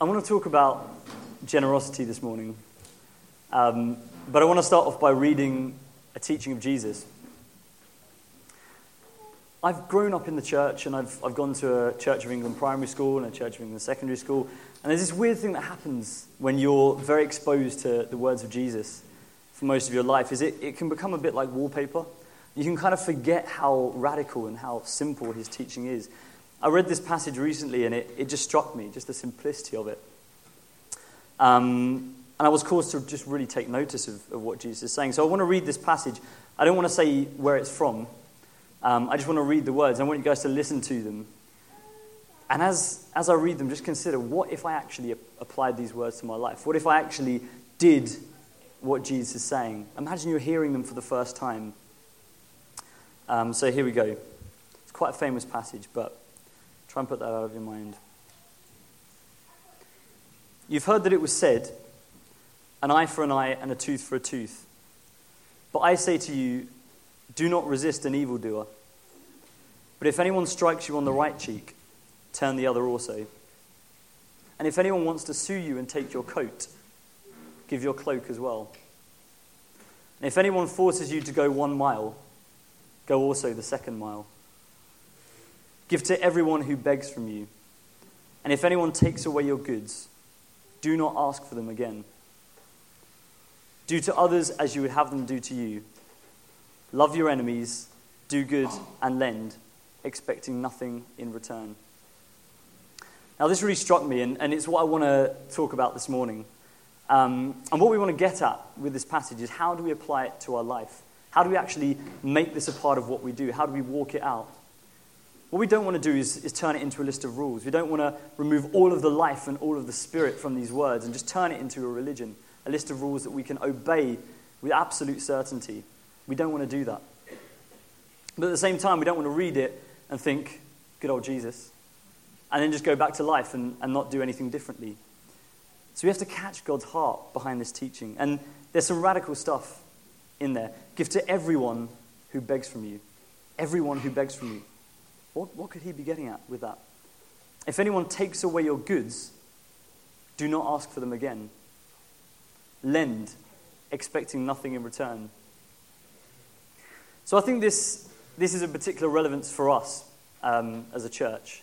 I want to talk about generosity this morning, um, but I want to start off by reading a teaching of Jesus. I've grown up in the church and I've, I've gone to a Church of England primary school and a Church of England secondary school, and there's this weird thing that happens when you're very exposed to the words of Jesus for most of your life is it, it can become a bit like wallpaper. You can kind of forget how radical and how simple his teaching is. I read this passage recently and it, it just struck me, just the simplicity of it. Um, and I was caused to just really take notice of, of, what Jesus is saying. So I want to read this passage. I don't want to say where it's from. Um, I just want to read the words. I want you guys to listen to them. And as, as I read them, just consider what if I actually applied these words to my life? What if I actually did what Jesus is saying? Imagine you're hearing them for the first time. Um, so here we go. It's quite a famous passage, but Try and put that out of your mind. You've heard that it was said, an eye for an eye and a tooth for a tooth. But I say to you, do not resist an evildoer. But if anyone strikes you on the right cheek, turn the other also. And if anyone wants to sue you and take your coat, give your cloak as well. And if anyone forces you to go one mile, go also the second mile. Give to everyone who begs from you. And if anyone takes away your goods, do not ask for them again. Do to others as you would have them do to you. Love your enemies, do good, and lend, expecting nothing in return. Now, this really struck me, and, and it's what I want to talk about this morning. Um, and what we want to get at with this passage is how do we apply it to our life? How do we actually make this a part of what we do? How do we walk it out? What we don't want to do is, is turn it into a list of rules. We don't want to remove all of the life and all of the spirit from these words and just turn it into a religion, a list of rules that we can obey with absolute certainty. We don't want to do that. But at the same time, we don't want to read it and think, good old Jesus, and then just go back to life and, and not do anything differently. So we have to catch God's heart behind this teaching. And there's some radical stuff in there. Give to everyone who begs from you. Everyone who begs from you. What, what could he be getting at with that? If anyone takes away your goods, do not ask for them again. Lend, expecting nothing in return. So I think this, this is a particular relevance for us um, as a church.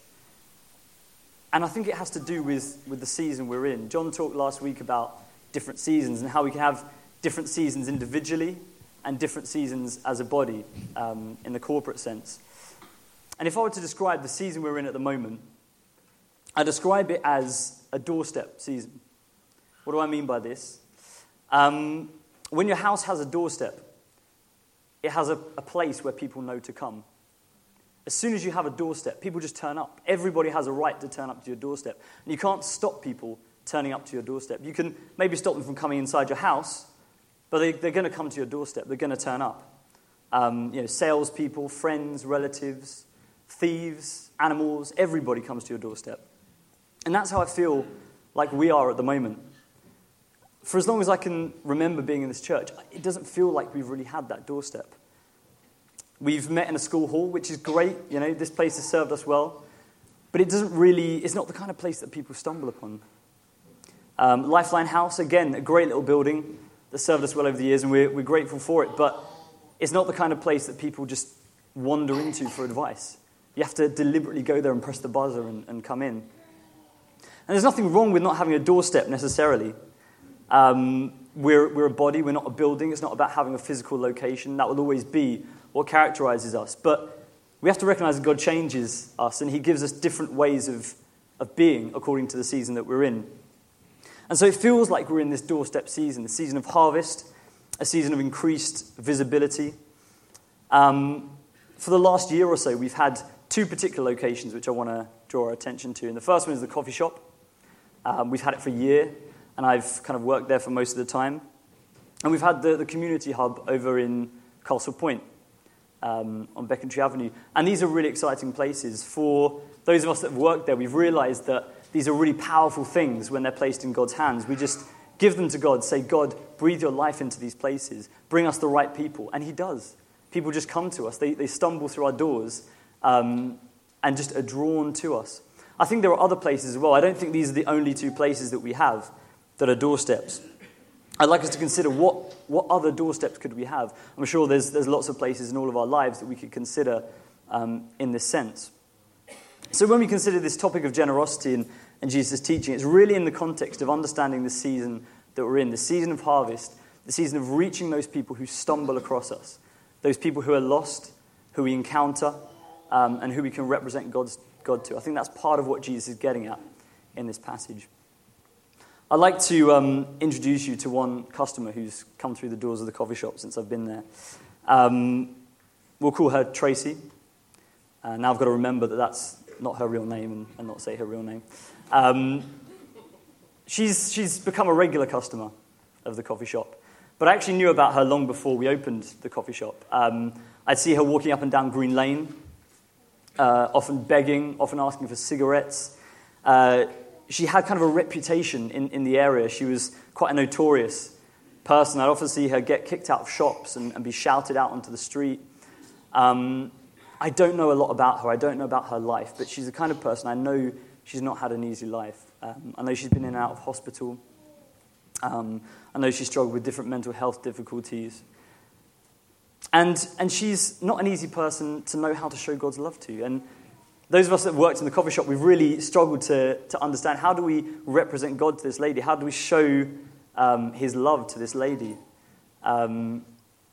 And I think it has to do with, with the season we're in. John talked last week about different seasons and how we can have different seasons individually and different seasons as a body um, in the corporate sense. And if I were to describe the season we're in at the moment, I describe it as a doorstep season. What do I mean by this? Um, when your house has a doorstep, it has a, a place where people know to come. As soon as you have a doorstep, people just turn up. Everybody has a right to turn up to your doorstep. And you can't stop people turning up to your doorstep. You can maybe stop them from coming inside your house, but they, are going to come to your doorstep. They're going to turn up. Um, you know, salespeople, friends, relatives, thieves, animals, everybody comes to your doorstep. And that's how I feel like we are at the moment. For as long as I can remember being in this church, it doesn't feel like we've really had that doorstep. We've met in a school hall, which is great. You know, this place has served us well. But it doesn't really, it's not the kind of place that people stumble upon. Um, Lifeline House, again, a great little building that served us well over the years, and we're, we're grateful for it. But it's not the kind of place that people just wander into for advice. You have to deliberately go there and press the buzzer and, and come in. And there's nothing wrong with not having a doorstep necessarily. Um, we're, we're a body, we're not a building. It's not about having a physical location. That will always be what characterizes us. But we have to recognize that God changes us and He gives us different ways of, of being according to the season that we're in. And so it feels like we're in this doorstep season, the season of harvest, a season of increased visibility. Um, for the last year or so, we've had two particular locations which I want to draw attention to. And the first one is the coffee shop. Um, we've had it for a year, and I've kind of worked there for most of the time. And we've had the, the community hub over in Castle Point um, on Becontree Avenue. And these are really exciting places. For those of us that have worked there, we've realized that these are really powerful things when they're placed in God's hands. We just give them to God, say, God, breathe your life into these places, bring us the right people. And He does. People just come to us, they, they stumble through our doors um, and just are drawn to us. I think there are other places as well. I don't think these are the only two places that we have that are doorsteps. I'd like us to consider what, what other doorsteps could we have. I'm sure there's, there's lots of places in all of our lives that we could consider um, in this sense. So, when we consider this topic of generosity and, and Jesus' teaching, it's really in the context of understanding the season that we're in, the season of harvest, the season of reaching those people who stumble across us, those people who are lost, who we encounter, um, and who we can represent God's, God to. I think that's part of what Jesus is getting at in this passage. I'd like to um, introduce you to one customer who's come through the doors of the coffee shop since I've been there. Um, we'll call her Tracy. Uh, now I've got to remember that that's not her real name and, and not say her real name. Um, she's, she's become a regular customer of the coffee shop. But I actually knew about her long before we opened the coffee shop. Um, I'd see her walking up and down Green Lane, uh, often begging, often asking for cigarettes. Uh, she had kind of a reputation in, in the area. She was quite a notorious person. I'd often see her get kicked out of shops and, and be shouted out onto the street. Um, I don't know a lot about her. I don't know about her life, but she's the kind of person I know she's not had an easy life. Um, I know she's been in and out of hospital. Um, I know she struggled with different mental health difficulties. And, and she's not an easy person to know how to show God's love to. And those of us that worked in the coffee shop, we've really struggled to, to understand how do we represent God to this lady? How do we show um, his love to this lady? Um,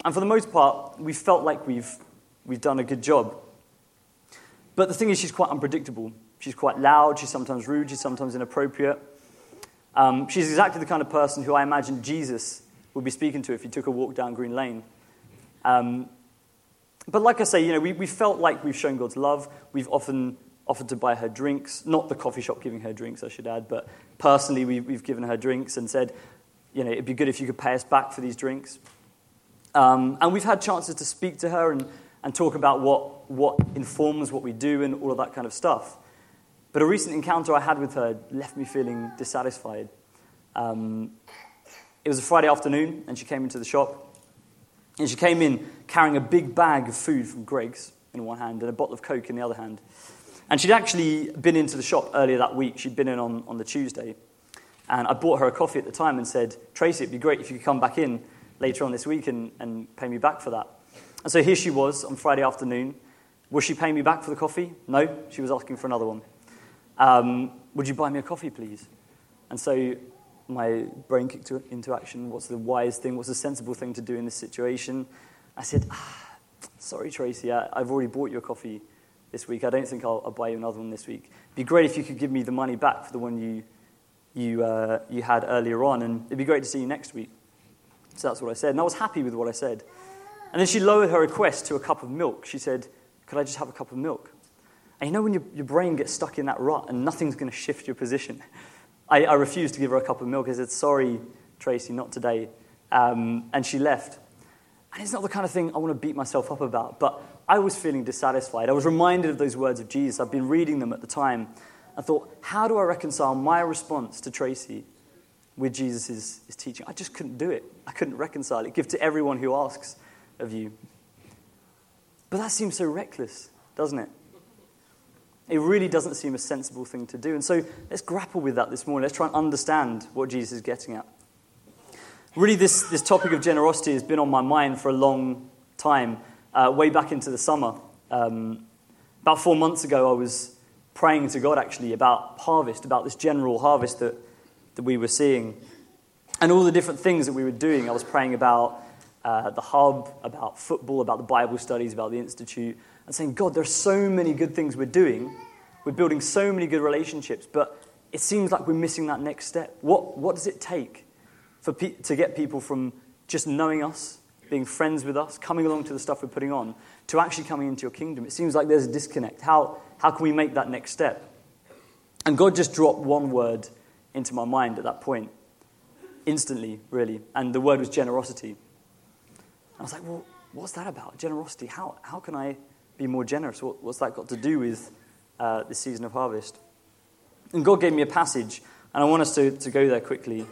and for the most part, we felt like we've, we've done a good job. But the thing is, she's quite unpredictable. She's quite loud, she's sometimes rude, she's sometimes inappropriate. Um, she's exactly the kind of person who I imagine Jesus would be speaking to if he took a walk down Green Lane. Um, but like I say, you know, we, we felt like we've shown God's love. We've often offered to buy her drinks, not the coffee shop giving her drinks, I should add, but personally, we, we've given her drinks and said, you know, it'd be good if you could pay us back for these drinks. Um, and we've had chances to speak to her and, and talk about what, what informs what we do and all of that kind of stuff. But a recent encounter I had with her left me feeling dissatisfied. Um, it was a Friday afternoon, and she came into the shop. And she came in carrying a big bag of food from Greggs in one hand and a bottle of Coke in the other hand. And she'd actually been into the shop earlier that week. She'd been in on, on the Tuesday. And I bought her a coffee at the time and said, Tracy, it'd be great if you could come back in later on this week and, and pay me back for that. And so here she was on Friday afternoon. Was she paying me back for the coffee? No, she was asking for another one. Um, would you buy me a coffee, please? And so my brain kicked into action. What's the wise thing? What's the sensible thing to do in this situation? I said, ah, Sorry, Tracy, I, have already bought you a coffee this week. I don't think I'll, I'll, buy you another one this week. It'd be great if you could give me the money back for the one you, you, uh, you had earlier on, and it'd be great to see you next week. So that's what I said. And I was happy with what I said. And then she lowered her request to a cup of milk. She said, Could I just have a cup of milk? And you know when your, your brain gets stuck in that rut and nothing's going to shift your position? I, I, refused to give her a cup of milk. I said, Sorry, Tracy, not today. Um, and she left. And it's not the kind of thing I want to beat myself up about, but I was feeling dissatisfied. I was reminded of those words of Jesus. I've been reading them at the time. I thought, how do I reconcile my response to Tracy with Jesus' teaching? I just couldn't do it. I couldn't reconcile it. Give to everyone who asks of you. But that seems so reckless, doesn't it? It really doesn't seem a sensible thing to do. And so let's grapple with that this morning. Let's try and understand what Jesus is getting at. Really, this, this topic of generosity has been on my mind for a long time, uh, way back into the summer. Um, about four months ago, I was praying to God actually about harvest, about this general harvest that, that we were seeing, and all the different things that we were doing. I was praying about uh, the hub, about football, about the Bible studies, about the institute, and saying, God, there are so many good things we're doing. We're building so many good relationships, but it seems like we're missing that next step. What, what does it take for pe- to get people from just knowing us, being friends with us, coming along to the stuff we're putting on, to actually coming into your kingdom. It seems like there's a disconnect. How, how can we make that next step? And God just dropped one word into my mind at that point, instantly, really. And the word was generosity. I was like, well, what's that about? Generosity? How, how can I be more generous? What, what's that got to do with uh, season of harvest? And God gave me a passage, and I want us to, to go there quickly.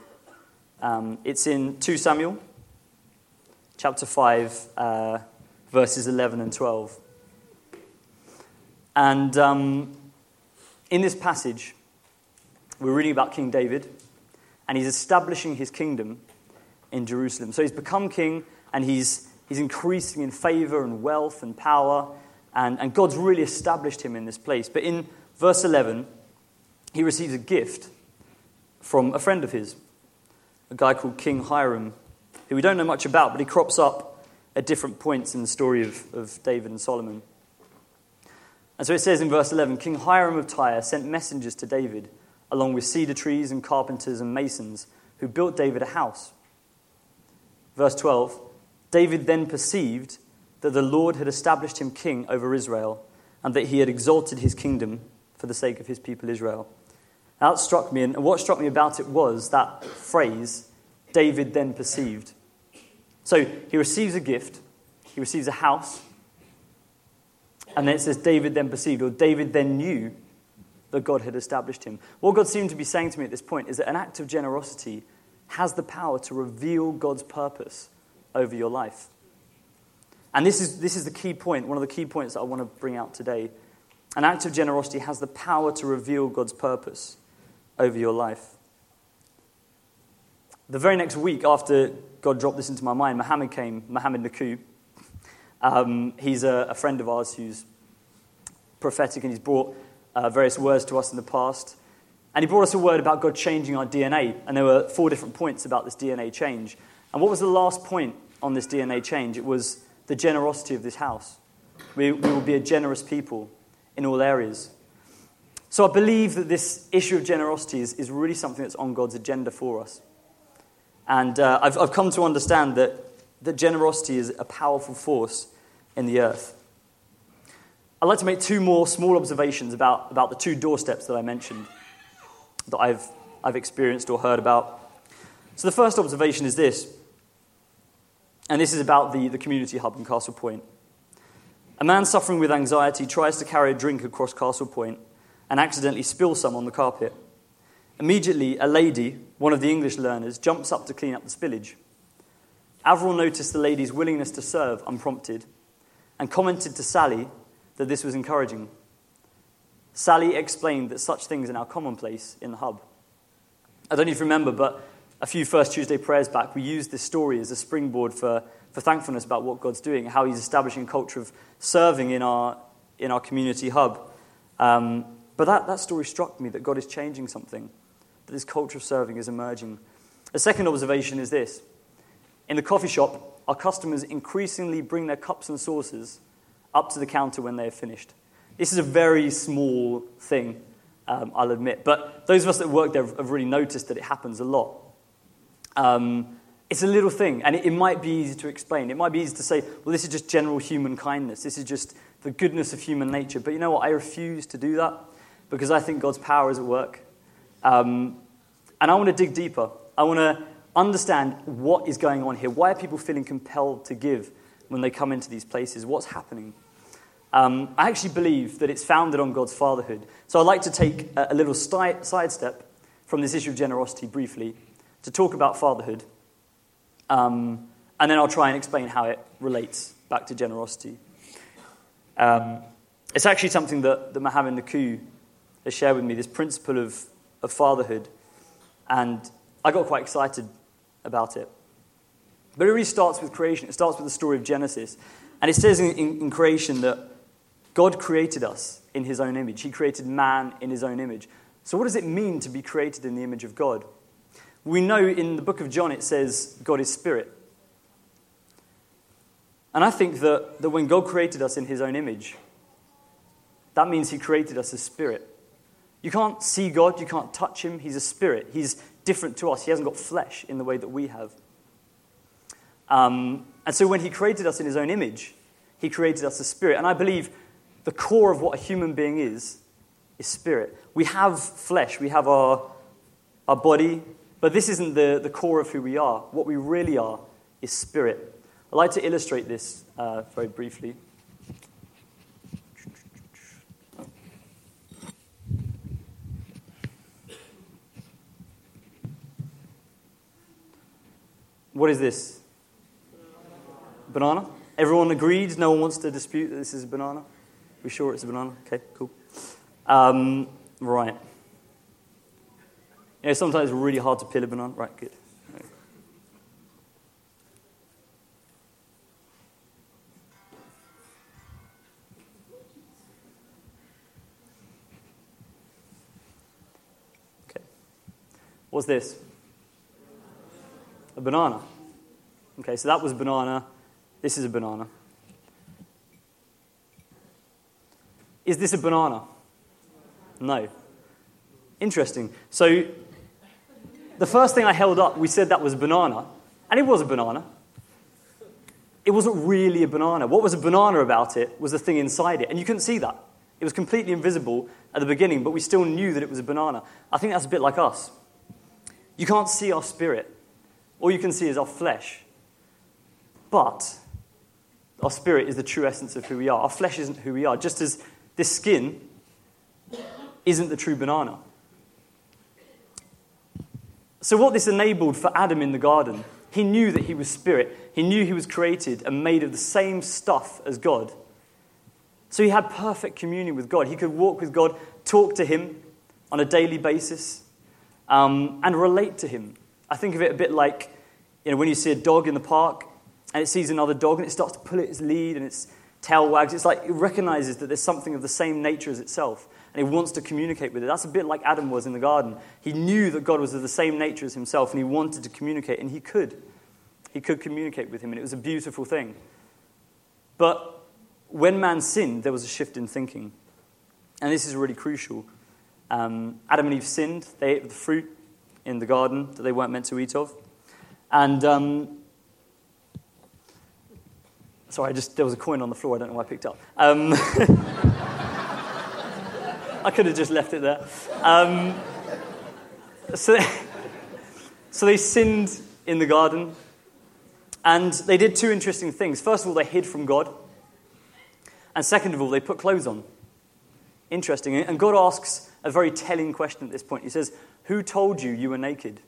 Um, it's in 2 Samuel, chapter 5, uh, verses 11 and 12. And um, in this passage, we're reading about King David, and he's establishing his kingdom in Jerusalem. So he's become king, and he's, he's increasing in favor and wealth and power, and, and God's really established him in this place. But in verse 11, he receives a gift from a friend of his, a guy called King Hiram, who we don't know much about, but he crops up at different points in the story of, of David and Solomon. And so it says in verse 11 King Hiram of Tyre sent messengers to David, along with cedar trees and carpenters and masons, who built David a house. Verse 12 David then perceived that the Lord had established him king over Israel, and that he had exalted his kingdom for the sake of his people Israel. That struck me, and what struck me about it was that phrase, David then perceived. So he receives a gift, he receives a house, and then it says, David then perceived, or David then knew that God had established him. What God seemed to be saying to me at this point is that an act of generosity has the power to reveal God's purpose over your life. And this is, this is the key point, one of the key points that I want to bring out today. An act of generosity has the power to reveal God's purpose over your life. The very next week after God dropped this into my mind, Mohammed came, Mohammed Naku. Um, he's a, a, friend of ours who's prophetic and he's brought uh, various words to us in the past. And he brought us a word about God changing our DNA. And there were four different points about this DNA change. And what was the last point on this DNA change? It was the generosity of this house. We, we will be a generous people in all areas. So I believe that this issue of generosity is, is really something that's on God's agenda for us. And uh, I've, I've come to understand that, that generosity is a powerful force in the earth. I'd like to make two more small observations about, about the two doorsteps that I mentioned that I've, I've experienced or heard about. So the first observation is this, and this is about the, the community hub in Castle Point. A man suffering with anxiety tries to carry a drink across Castle Point and accidentally spills some on the carpet. Immediately, a lady, one of the English learners, jumps up to clean up the spillage. Avril noticed the lady's willingness to serve unprompted and commented to Sally that this was encouraging. Sally explained that such things are now commonplace in the hub. I don't you remember, but a few First Tuesday prayers back, we used this story as a springboard for, for thankfulness about what God's doing, how He's establishing a culture of serving in our, in our community hub. Um, but that, that story struck me that God is changing something, that this culture of serving is emerging. A second observation is this In the coffee shop, our customers increasingly bring their cups and saucers up to the counter when they have finished. This is a very small thing, um, I'll admit, but those of us that work there have really noticed that it happens a lot. Um, it's a little thing, and it, it, might be easy to explain. It might be easy to say, well, this is just general human kindness. This is just the goodness of human nature. But you know what? I refuse to do that because I think God's power is at work. Um, and I want to dig deeper. I want to understand what is going on here. Why are people feeling compelled to give when they come into these places? What's happening? Um, I actually believe that it's founded on God's fatherhood. So I'd like to take a, a little sti- sidestep from this issue of generosity briefly to talk about fatherhood. Um, and then I'll try and explain how it relates back to generosity. Um, it's actually something that, that Mohammed Naku has shared with me this principle of, of fatherhood, and I got quite excited about it. But it really starts with creation. It starts with the story of Genesis. And it says in, in, in creation that God created us in his own image. He created man in his own image. So, what does it mean to be created in the image of God? We know in the book of John it says God is spirit. And I think that, that when God created us in his own image, that means he created us as spirit. You can't see God, you can't touch him. He's a spirit. He's different to us. He hasn't got flesh in the way that we have. Um, and so when he created us in his own image, he created us as spirit. And I believe the core of what a human being is is spirit. We have flesh, we have our, our body, but this isn't the, the core of who we are. What we really are is spirit. I'd like to illustrate this uh, very briefly. What is this? Banana? Everyone agreed? No one wants to dispute that this is a banana? We sure it's a banana? Okay, cool. Um, Right. You know, sometimes it's really hard to peel a banana. Right, good. Okay. What's this? A banana. Okay, so that was banana. This is a banana. Is this a banana? No. Interesting. So, the first thing I held up, we said that was a banana, and it was a banana. It wasn't really a banana. What was a banana about it was the thing inside it, and you couldn't see that. It was completely invisible at the beginning, but we still knew that it was a banana. I think that's a bit like us. You can't see our spirit, all you can see is our flesh. But our spirit is the true essence of who we are. Our flesh isn't who we are, just as this skin isn't the true banana. So, what this enabled for Adam in the garden, he knew that he was spirit. He knew he was created and made of the same stuff as God. So, he had perfect communion with God. He could walk with God, talk to him on a daily basis, um, and relate to him. I think of it a bit like you know, when you see a dog in the park and it sees another dog and it starts to pull its lead and its tail wags. It's like it recognizes that there's something of the same nature as itself and he wants to communicate with it. That's a bit like Adam was in the garden. He knew that God was of the same nature as himself and he wanted to communicate, and he could. He could communicate with him, and it was a beautiful thing. But when man sinned, there was a shift in thinking. And this is really crucial. Um, Adam and Eve sinned, they ate the fruit in the garden that they weren't meant to eat of. And um, sorry, I just there was a coin on the floor. I don't know why I picked up. Um, I could have just left it there. Um, so, so they sinned in the garden, and they did two interesting things. First of all, they hid from God, and second of all, they put clothes on. Interesting. And God asks a very telling question at this point. He says, Who told you you were naked?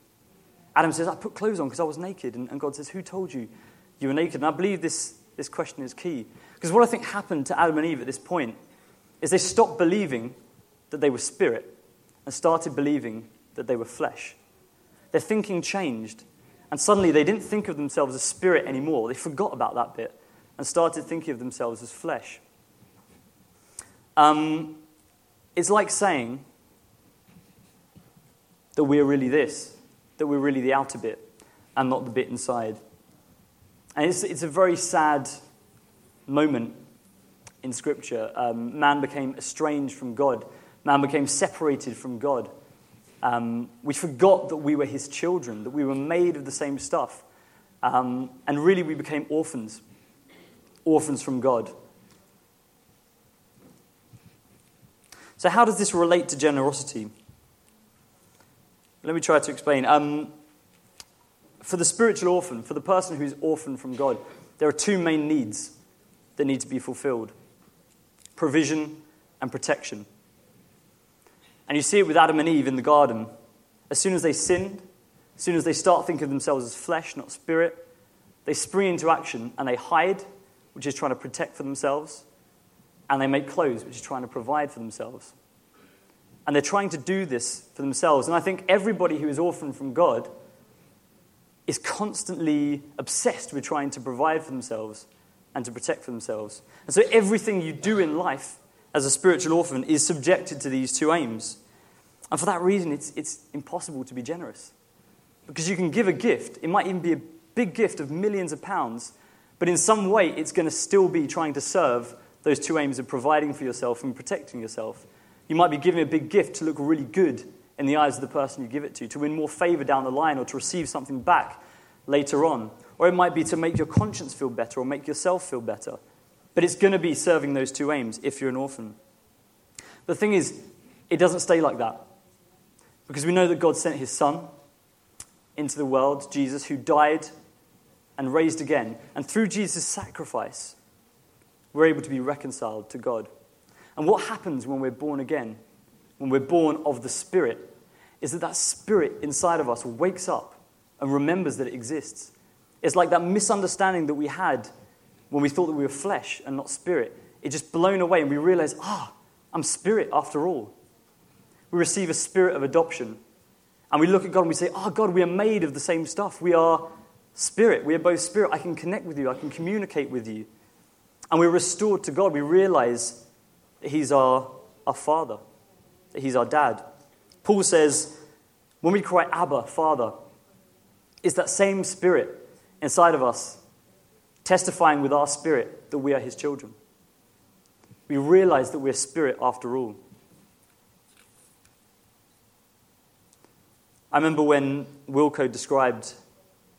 Adam says, I put clothes on because I was naked. And, and God says, Who told you you were naked? And I believe this, this question is key. Because what I think happened to Adam and Eve at this point is they stopped believing that they were spirit and started believing that they were flesh. Their thinking changed, and suddenly they didn't think of themselves as spirit anymore. They forgot about that bit and started thinking of themselves as flesh. Um, it's like saying that we're really this, that we're really the outer bit and not the bit inside. And it's, it's a very sad moment in Scripture. Um, man became estranged from God Man became separated from God. Um, we forgot that we were his children, that we were made of the same stuff. Um, and really, we became orphans, orphans from God. So, how does this relate to generosity? Let me try to explain. Um, for the spiritual orphan, for the person who's orphaned from God, there are two main needs that need to be fulfilled provision and protection. And you see it with Adam and Eve in the garden. As soon as they sinned, as soon as they start thinking of themselves as flesh, not spirit, they spring into action and they hide, which is trying to protect for themselves, and they make clothes, which is trying to provide for themselves. And they're trying to do this for themselves. And I think everybody who is orphaned from God is constantly obsessed with trying to provide for themselves and to protect for themselves. And so everything you do in life as a spiritual orphan is subjected to these two aims. And for that reason, it's, it's impossible to be generous. Because you can give a gift, it might even be a big gift of millions of pounds, but in some way, it's going to still be trying to serve those two aims of providing for yourself and protecting yourself. You might be giving a big gift to look really good in the eyes of the person you give it to, to win more favor down the line, or to receive something back later on. Or it might be to make your conscience feel better or make yourself feel better. But it's going to be serving those two aims if you're an orphan. The thing is, it doesn't stay like that. Because we know that God sent his son into the world, Jesus, who died and raised again. And through Jesus' sacrifice, we're able to be reconciled to God. And what happens when we're born again, when we're born of the Spirit, is that that Spirit inside of us wakes up and remembers that it exists. It's like that misunderstanding that we had when we thought that we were flesh and not spirit. It just blown away, and we realize, ah, I'm spirit after all. we receive a spirit of adoption. And we look at God and we say, Oh, God, we are made of the same stuff. We are spirit. We are both spirit. I can connect with you, I can communicate with you. And we're restored to God. We realize that He's our, our Father, that He's our dad. Paul says, when we cry, Abba, Father, it's that same spirit inside of us testifying with our spirit that we are His children. We realize that we're spirit after all. I remember when Wilco described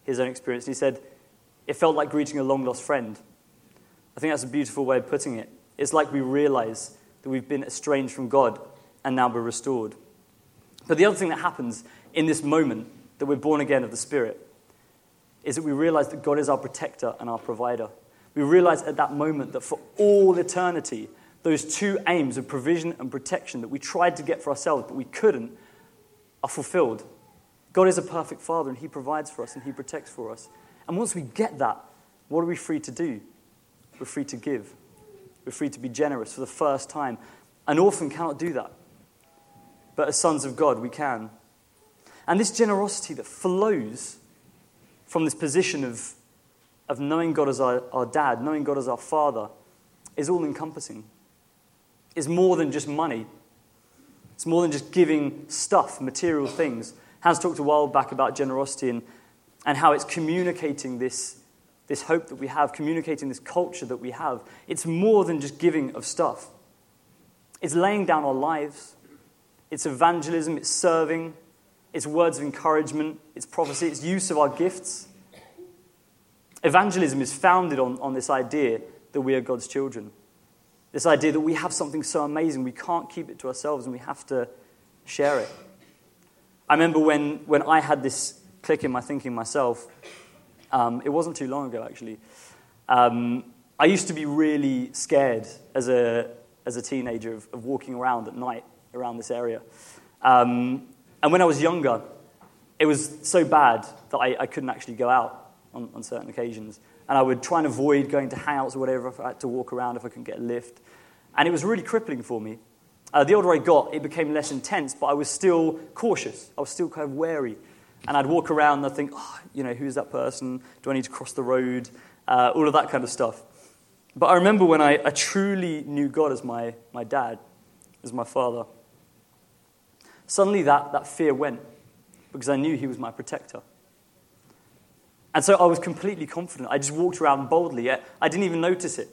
his own experience, he said, It felt like greeting a long lost friend. I think that's a beautiful way of putting it. It's like we realize that we've been estranged from God and now we're restored. But the other thing that happens in this moment that we're born again of the Spirit is that we realize that God is our protector and our provider. We realize at that moment that for all eternity, those two aims of provision and protection that we tried to get for ourselves but we couldn't are fulfilled. God is a perfect Father and He provides for us and He protects for us. And once we get that, what are we free to do? We're free to give. We're free to be generous for the first time. An orphan cannot do that. But as sons of God, we can. And this generosity that flows from this position of, of knowing God as our, our dad, knowing God as our father, is all encompassing. It's more than just money, it's more than just giving stuff, material things. Hans talked a while back about generosity and, and how it's communicating this this hope that we have, communicating this culture that we have. It's more than just giving of stuff, it's laying down our lives, it's evangelism, it's serving, it's words of encouragement, it's prophecy, it's use of our gifts. Evangelism is founded on, on this idea that we are God's children. This idea that we have something so amazing, we can't keep it to ourselves and we have to share it. I remember when, when I had this click in my thinking myself, um, it wasn't too long ago, actually. Um, I used to be really scared as a, as a teenager of, of walking around at night around this area. Um, and when I was younger, it was so bad that I, I couldn't actually go out on, on, certain occasions. And I would try and avoid going to hangouts or whatever if I had to walk around, if I couldn't get a lift. And it was really crippling for me. Uh, the older I got, it became less intense, but I was still cautious. I was still kind of wary. And I'd walk around and I'd think, oh, you know, who's that person? Do I need to cross the road? Uh, all of that kind of stuff. But I remember when I, I truly knew God as my, my dad, as my father. Suddenly that, that fear went because I knew he was my protector. And so I was completely confident. I just walked around boldly. I didn't even notice it.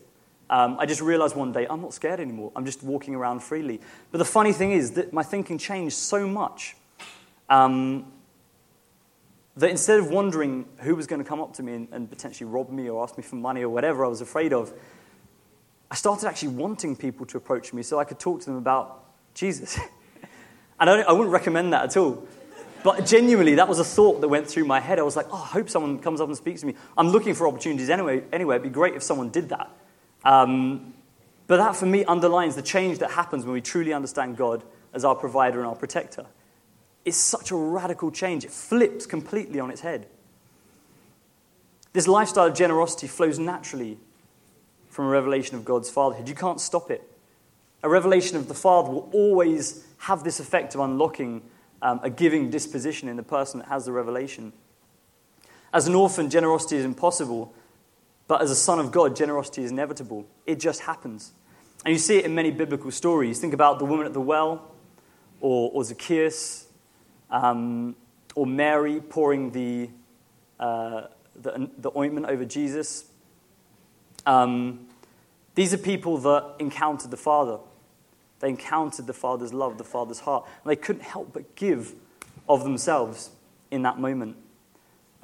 Um, I just realized one day I'm not scared anymore. I'm just walking around freely. But the funny thing is that my thinking changed so much um, that instead of wondering who was going to come up to me and, and, potentially rob me or ask me for money or whatever I was afraid of, I started actually wanting people to approach me so I could talk to them about Jesus. and I, I wouldn't recommend that at all. But genuinely, that was a thought that went through my head. I was like, oh, I hope someone comes up and speaks to me. I'm looking for opportunities anyway. Anyway, it'd be great if someone did that. Um, but that, for me, underlines the change that happens when we truly understand God as our provider and our protector It's such a radical change. It flips completely on its head. This lifestyle of generosity flows naturally from a revelation of God's fatherhood. You can't stop it. A revelation of the Father will always have this effect of unlocking um, a giving disposition in the person that has the revelation. As an orphan, generosity is impossible, but as a son of God, generosity is inevitable. It just happens. And you see it in many biblical stories. Think about the woman at the well, or, or Zacchaeus, um, or Mary pouring the, uh, the, the, ointment over Jesus. Um, these are people that encountered the Father. They encountered the Father's love, the Father's heart, and they couldn't help but give of themselves in that moment.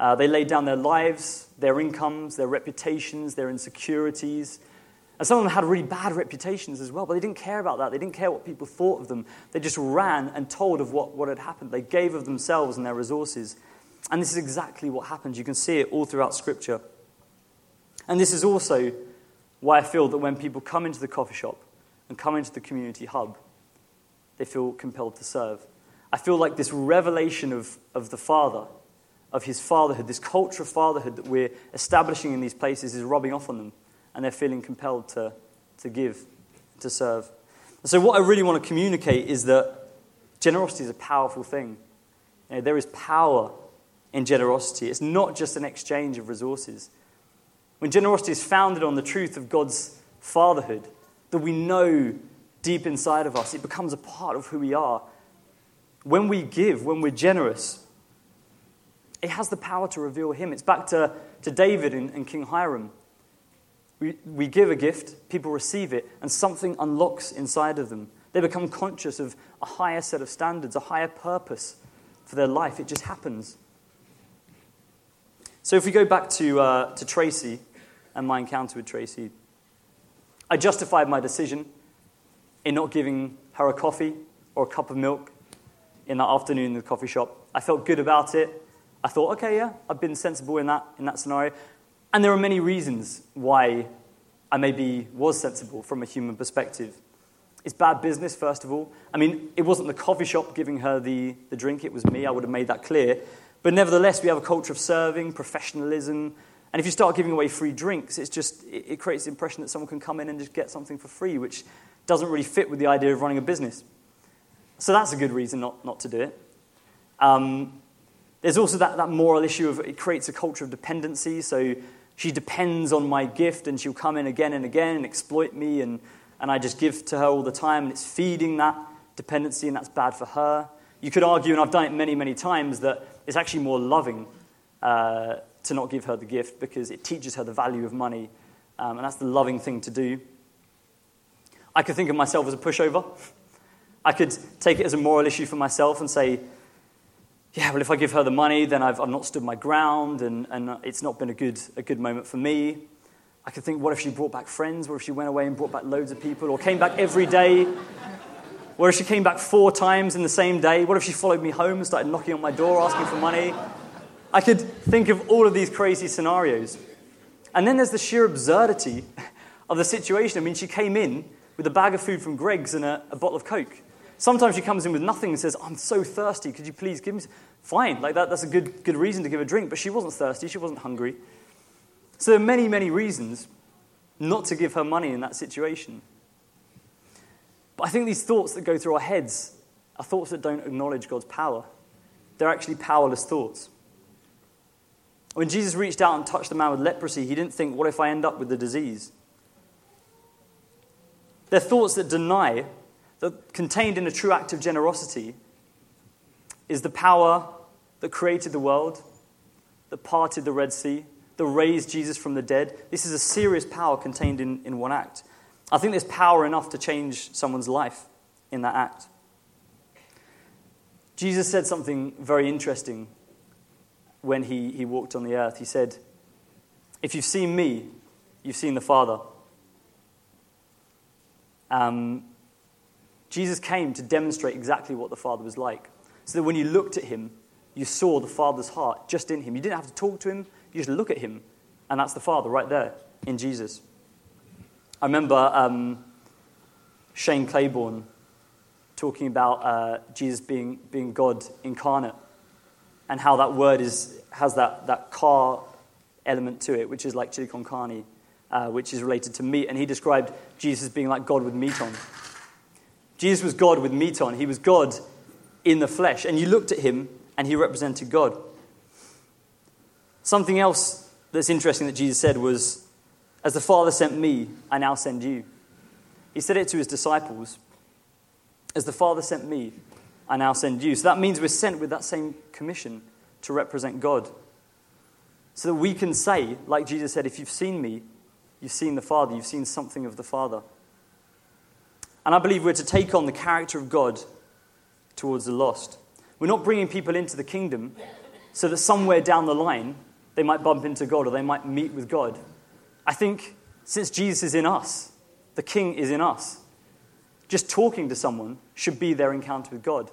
Uh, they laid down their lives, their incomes, their reputations, their insecurities, and some of them had really bad reputations as well, but they didn't care about that. They didn't care what people thought of them. They just ran and told of what, what had happened. They gave of themselves and their resources. And this is exactly what happens. You can see it all throughout Scripture. And this is also why I feel that when people come into the coffee shop and come into the community hub, they feel compelled to serve. I feel like this revelation of, of the Father, of his fatherhood, this culture of fatherhood that we're establishing in these places is rubbing off on them and they're feeling compelled to, to give, to serve. So, what I really want to communicate is that Generosity is a powerful thing. You know, there is power in generosity. It's not just an exchange of resources. When generosity is founded on the truth of God's fatherhood, that we know deep inside of us, it becomes a part of who we are. When we give, when we're generous, it has the power to reveal Him. It's back to, to David and, and King Hiram. We, we give a gift, people receive it, and something unlocks inside of them. They become conscious of a higher set of standards, a higher purpose for their life. It just happens. So, if we go back to, uh, to Tracy and my encounter with Tracy, I justified my decision in not giving her a coffee or a cup of milk in that afternoon in the coffee shop. I felt good about it. I thought, okay, yeah, I've been sensible in that, in that scenario. And there are many reasons why I maybe was sensible from a human perspective. It's bad business, first of all. I mean, it wasn't the coffee shop giving her the, the drink, it was me. I would have made that clear. But nevertheless, we have a culture of serving, professionalism. And if you start giving away free drinks, it's just, it, creates the impression that someone can come in and just get something for free, which doesn't really fit with the idea of running a business. So that's a good reason not, not to do it. Um, there's also that, that moral issue of it creates a culture of dependency. So she depends on my gift and she'll come in again and again and exploit me, and, and I just give to her all the time, and it's feeding that dependency, and that's bad for her. You could argue, and I've done it many, many times, that it's actually more loving uh, to not give her the gift because it teaches her the value of money, um, and that's the loving thing to do. I could think of myself as a pushover. I could take it as a moral issue for myself and say, yeah, well, if I give her the money, then I've, I've not stood my ground and, and it's not been a good, a good moment for me. I could think, what if she brought back friends? What if she went away and brought back loads of people or came back every day? What if she came back four times in the same day? What if she followed me home and started knocking on my door asking for money? I could think of all of these crazy scenarios. And then there's the sheer absurdity of the situation. I mean, she came in with a bag of food from Greggs and a, a bottle of Coke. Sometimes she comes in with nothing and says, I'm so thirsty, could you please give me? some? Fine, like that, that's a good, good reason to give a drink, but she wasn't thirsty, she wasn't hungry. So there are many, many reasons not to give her money in that situation. But I think these thoughts that go through our heads are thoughts that don't acknowledge God's power. They're actually powerless thoughts. When Jesus reached out and touched the man with leprosy, he didn't think, What if I end up with the disease? They're thoughts that deny that contained in a true act of generosity is the power that created the world, that parted the Red Sea, that raised Jesus from the dead. This is a serious power contained in, in one act. I think there's power enough to change someone's life in that act. Jesus said something very interesting when he, he walked on the earth. He said, If you've seen me, you've seen the Father. Um, Jesus came to demonstrate exactly what the Father was like. So that when you looked at him, you saw the Father's heart just in him. You didn't have to talk to him, you just look at him, and that's the Father right there in Jesus. I remember um, Shane Claiborne talking about uh, Jesus being, being God incarnate and how that word is, has that, that car element to it, which is like chili con carne, uh, which is related to meat. And he described Jesus as being like God with meat on. Jesus was God with meat on. He was God in the flesh. And you looked at him and he represented God. Something else that's interesting that Jesus said was, As the Father sent me, I now send you. He said it to his disciples, As the Father sent me, I now send you. So that means we're sent with that same commission to represent God. So that we can say, like Jesus said, If you've seen me, you've seen the Father, you've seen something of the Father. And I believe we're to take on the character of God towards the lost. We're not bringing people into the kingdom so that somewhere down the line they might bump into God or they might meet with God. I think since Jesus is in us, the king is in us, just talking to someone should be their encounter with God.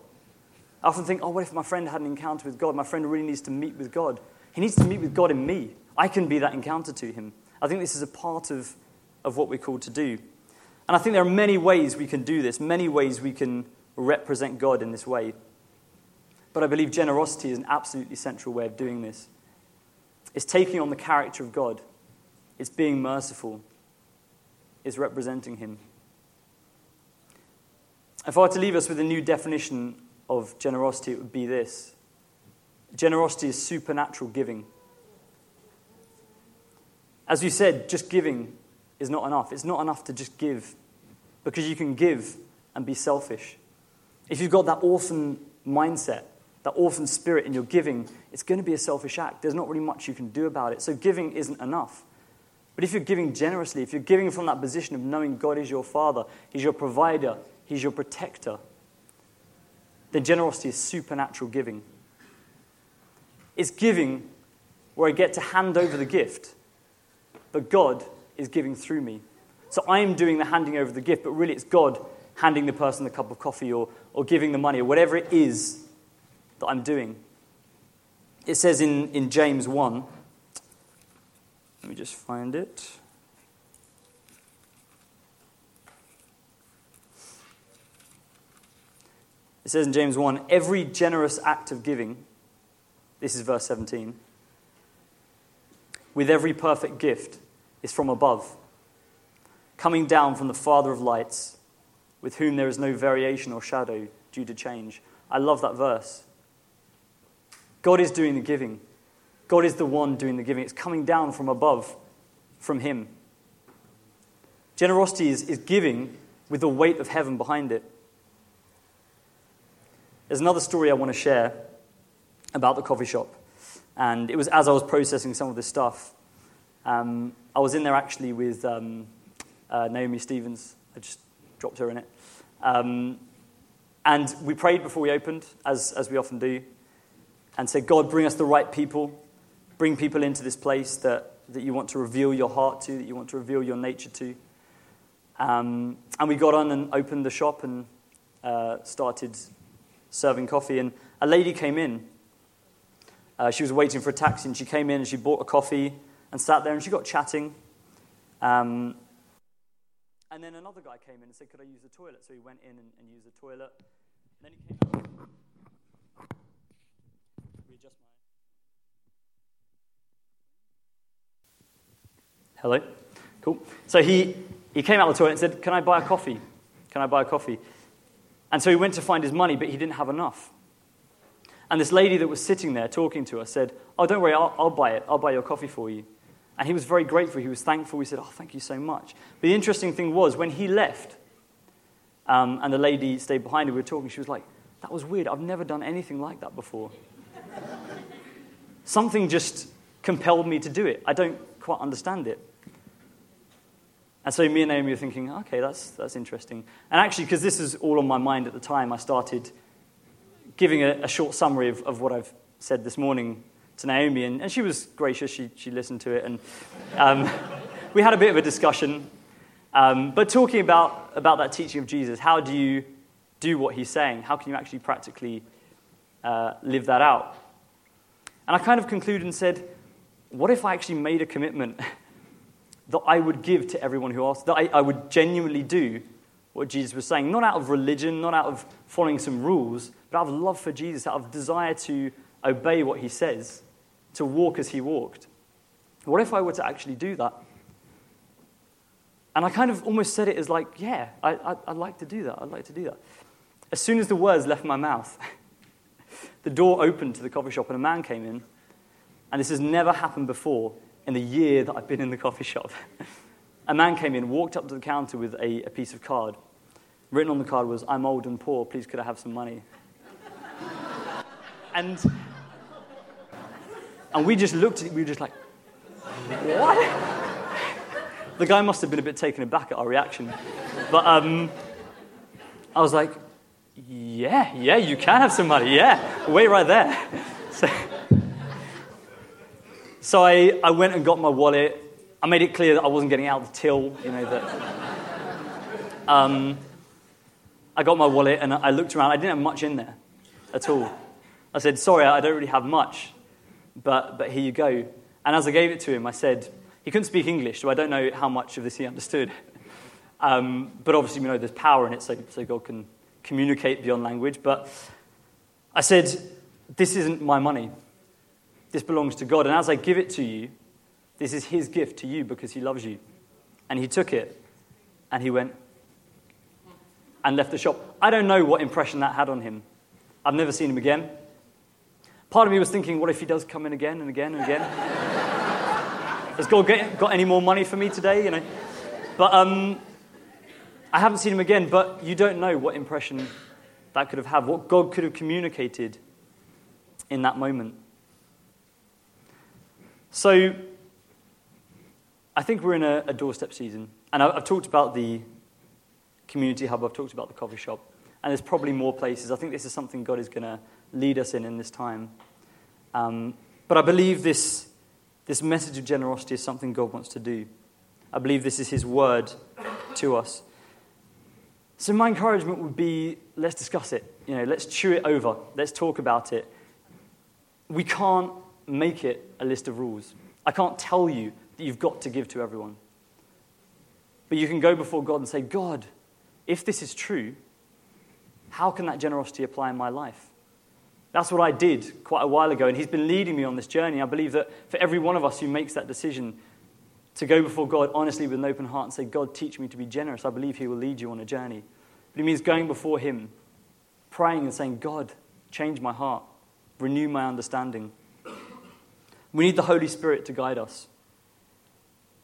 I often think, oh, what if my friend had an encounter with God? My friend really needs to meet with God. He needs to meet with God in me. I can be that encounter to him. I think this is a part of, of what we're called to do. And I think there are many ways we can do this, many ways we can represent God in this way. But I believe generosity is an absolutely central way of doing this. It's taking on the character of God, it's being merciful, it's representing Him. If I were to leave us with a new definition of generosity, it would be this generosity is supernatural giving. As you said, just giving is not enough. It's not enough to just give because you can give and be selfish. If you've got that orphan mindset, that orphan spirit in your giving, it's going to be a selfish act. There's not really much you can do about it. So giving isn't enough. But if you're giving generously, if you're giving from that position of knowing God is your Father, He's your provider, He's your protector, then generosity is supernatural giving. It's giving where I get to hand over the gift, but God is giving through me. So I am doing the handing over the gift, but really it's God handing the person the cup of coffee or, or giving the money or whatever it is that I'm doing. It says in, in James 1, let me just find it. It says in James 1 every generous act of giving, this is verse 17, with every perfect gift is from above, coming down from the Father of lights, with whom there is no variation or shadow due to change. I love that verse. God is doing the giving. God is the one doing the giving. It's coming down from above, from Him. Generosity is, is giving with the weight of heaven behind it. There's another story I want to share about the coffee shop. And it was as I was processing some of this stuff. Um, I was in there actually with um, uh, Naomi Stevens. I just dropped her in it. Um, and we prayed before we opened, as, as we often do, and said, God, bring us the right people bring people into this place that, that you want to reveal your heart to, that you want to reveal your nature to. Um, and we got on and opened the shop and uh, started serving coffee. And a lady came in. Uh, she was waiting for a taxi, and she came in and she bought a coffee and sat there and she got chatting. Um, and then another guy came in and said, Could I use the toilet? So he went in and, and used the toilet. And then he came out. Hello? Cool. So he, he came out of the toilet and said, Can I buy a coffee? Can I buy a coffee? And so he went to find his money, but he didn't have enough. And this lady that was sitting there talking to us said, Oh, don't worry, I'll, I'll buy it. I'll buy your coffee for you. And he was very grateful. He was thankful. He said, Oh, thank you so much. But the interesting thing was, when he left, um, and the lady stayed behind him, we were talking, she was like, That was weird. I've never done anything like that before. Something just compelled me to do it. I don't quite understand it. And so me and Naomi were thinking, okay, that's, that's interesting. And actually, because this is all on my mind at the time, I started giving a, a short summary of, of what I've said this morning to Naomi. And, and she was gracious, she, she listened to it. And um, we had a bit of a discussion. Um, but talking about, about that teaching of Jesus, how do you do what he's saying? How can you actually practically uh, live that out? And I kind of concluded and said, what if I actually made a commitment that I would give to everyone who asked, that I, I would genuinely do what Jesus was saying, not out of religion, not out of following some rules, but out of love for Jesus, out of desire to obey what he says, to walk as he walked. What if I were to actually do that? And I kind of almost said it as like, yeah, I, would like to do that. I'd like to do that. As soon as the words left my mouth, the door opened to the coffee shop and a man came in. And this has never happened before in the year that I've been in the coffee shop. a man came in, walked up to the counter with a, a piece of card. Written on the card was, I'm old and poor, please could I have some money? and, and we just looked at it, we were just like, what? the guy must have been a bit taken aback at our reaction. But um, I was like, yeah, yeah, you can have some money, yeah, wait right there. So, I, I went and got my wallet. I made it clear that I wasn't getting out the till, you know, that. Um, I got my wallet and I looked around. I didn't have much in there at all. I said, Sorry, I don't really have much, but, but here you go. And as I gave it to him, I said, He couldn't speak English, so I don't know how much of this he understood. Um, but obviously, we know there's power in it, so, so God can communicate beyond language. But I said, This isn't my money. This belongs to God. And as I give it to you, this is His gift to you because He loves you. And He took it and He went and left the shop. I don't know what impression that had on him. I've never seen him again. Part of me was thinking, what if he does come in again and again and again? Has God get, got any more money for me today? You know, but um, I haven't seen him again. But you don't know what impression that could have had, what God could have communicated in that moment. So, I think we're in a, a doorstep season, and I've, I've talked about the community hub. I've talked about the coffee shop, and there's probably more places. I think this is something God is going to lead us in in this time. Um, but I believe this, this message of generosity is something God wants to do. I believe this is His word to us. So my encouragement would be let's discuss it. You know, let's chew it over. Let's talk about it. We can't make it a list of rules. I can't tell you that you've got to give to everyone. But you can go before God and say, God, if this is true, how can that generosity apply in my life? That's what I did quite a while ago, and He's been leading me on this journey. I believe that for every one of us who makes that decision to go before God honestly with an open heart and say, God, teach me to be generous, I believe He will lead you on a journey. But it means going before Him, praying and saying, God, change my heart, renew my understanding. We need the Holy Spirit to guide us.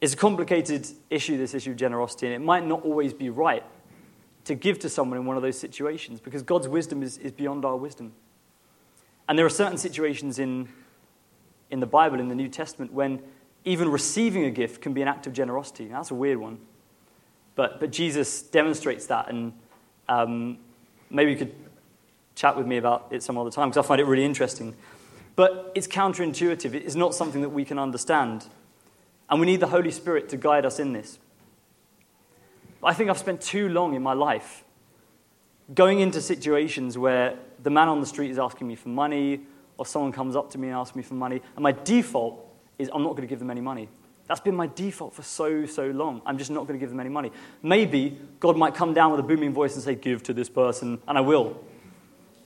It's a complicated issue, this issue of generosity, and it might not always be right to give to someone in one of those situations because God's wisdom is, is beyond our wisdom. And there are certain situations in, in the Bible, in the New Testament, when even receiving a gift can be an act of generosity. Now, that's a weird one. But, but Jesus demonstrates that, and um, maybe you could chat with me about it some other time because I find it really interesting. But it's counterintuitive, it's not something that we can understand. And we need the Holy Spirit to guide us in this. I think I've spent too long in my life going into situations where the man on the street is asking me for money, or someone comes up to me and asks me for money, and my default is I'm not going to give them any money. That's been my default for so, so long. I'm just not going to give them any money. Maybe God might come down with a booming voice and say, Give to this person, and I will.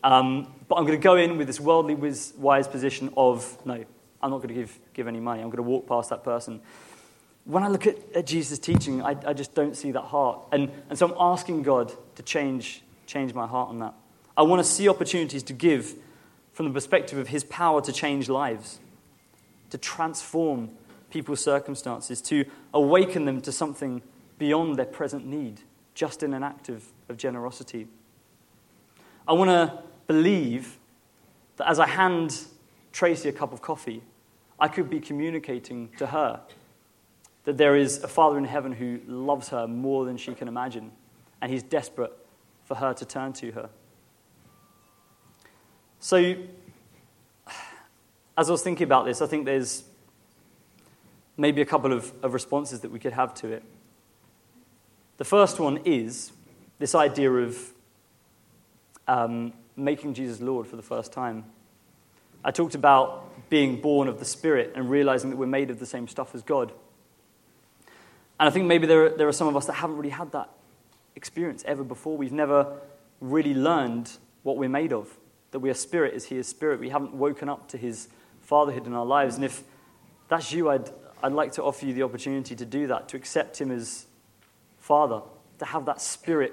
Um, but I'm going to go in with this worldly wise position of, No, I'm not going to give, give any money. I'm going to walk past that person when I look at, at Jesus' teaching, I, I, just don't see that heart. And, and so I'm asking God to change, change my heart on that. I want to see opportunities to give from the perspective of His power to change lives, to transform people's circumstances, to awaken them to something beyond their present need, just in an act of, of generosity. I want to believe that as I hand Tracy a cup of coffee, I could be communicating to her that there is a Father in heaven who loves her more than she can imagine, and he's desperate for her to turn to her. So, as I was thinking about this, I think there's maybe a couple of, of responses that we could have to it. The first one is this idea of um, making Jesus Lord for the first time. I talked about being born of the Spirit and realizing that we're made of the same stuff as God. And I think maybe there are, there are some of us that haven't really had that experience ever before. We've never really learned what we're made of, that we are spirit as He is spirit. We haven't woken up to His fatherhood in our lives. And if that's you, I'd, I'd like to offer you the opportunity to do that, to accept Him as Father, to have that spirit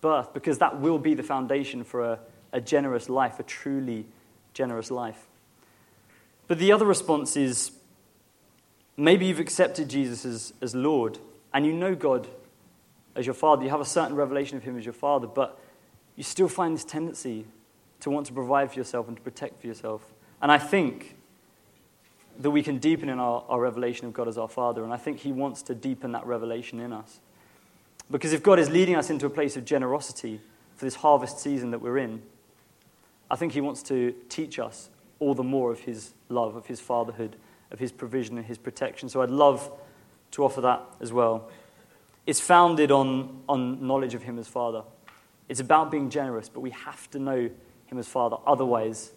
birth, because that will be the foundation for a, a generous life, a truly generous life. But the other response is Maybe you've accepted Jesus as, as Lord and you know God as your Father. You have a certain revelation of Him as your Father, but you still find this tendency to want to provide for yourself and to protect for yourself. And I think that we can deepen in our, our revelation of God as our Father, and I think He wants to deepen that revelation in us. Because if God is leading us into a place of generosity for this harvest season that we're in, I think He wants to teach us all the more of His love, of His fatherhood, of his provision and his protection. So I'd love to offer that as well. It's founded on, on knowledge of him as Father. It's about being generous, but we have to know him as Father. Otherwise,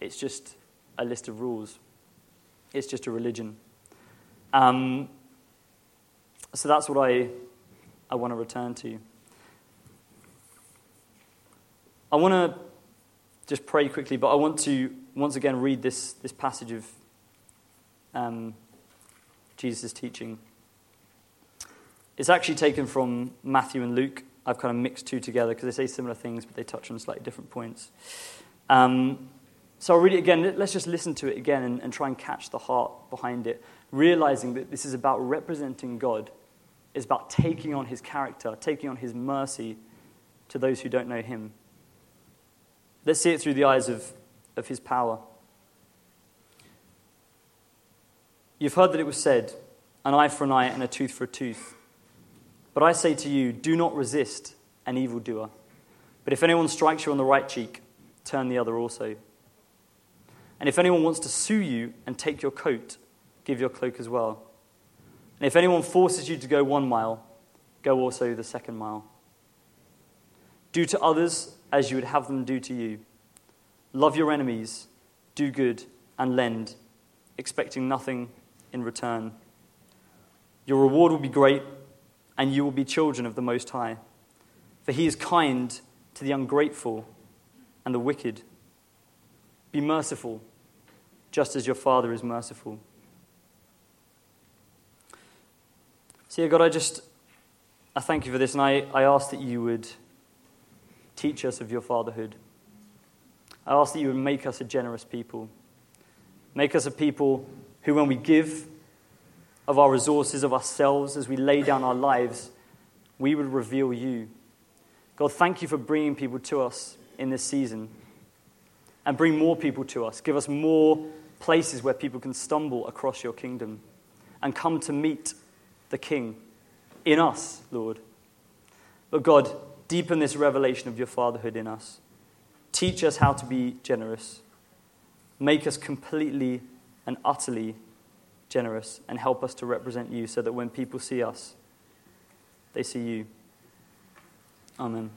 it's just a list of rules, it's just a religion. Um, so that's what I, I want to return to. I want to just pray quickly, but I want to once again read this, this passage of um, Jesus' teaching. It's actually taken from Matthew and Luke. I've kind of mixed two together because they say similar things, but they touch on slightly different points. Um, so I'll read it again. Let's just listen to it again and, and try and catch the heart behind it, realizing that this is about representing God. It's about taking on his character, taking on his mercy to those who don't know him. Let's see it through the eyes of, of his power. You've heard that it was said, an eye for an eye and a tooth for a tooth. But I say to you, do not resist an evildoer. But if anyone strikes you on the right cheek, turn the other also. And if anyone wants to sue you and take your coat, give your cloak as well. And if anyone forces you to go one mile, go also the second mile. Do to others as you would have them do to you. Love your enemies, do good, and lend, expecting nothing in return. Your reward will be great, and you will be children of the Most High. For he is kind to the ungrateful and the wicked. Be merciful, just as your Father is merciful. Yeah, God, I just I thank you for this, and I, I ask that you would teach us of your fatherhood. I ask that you would make us a generous people. Make us a people who, when we give of our resources, of ourselves, as we lay down our lives, we would reveal you. God, thank you for bringing people to us in this season and bring more people to us. Give us more places where people can stumble across your kingdom and come to meet the King in us, Lord. But God, deepen this revelation of your fatherhood in us. Teach us how to be generous. Make us completely and utterly generous and help us to represent you so that when people see us, they see you. Amen.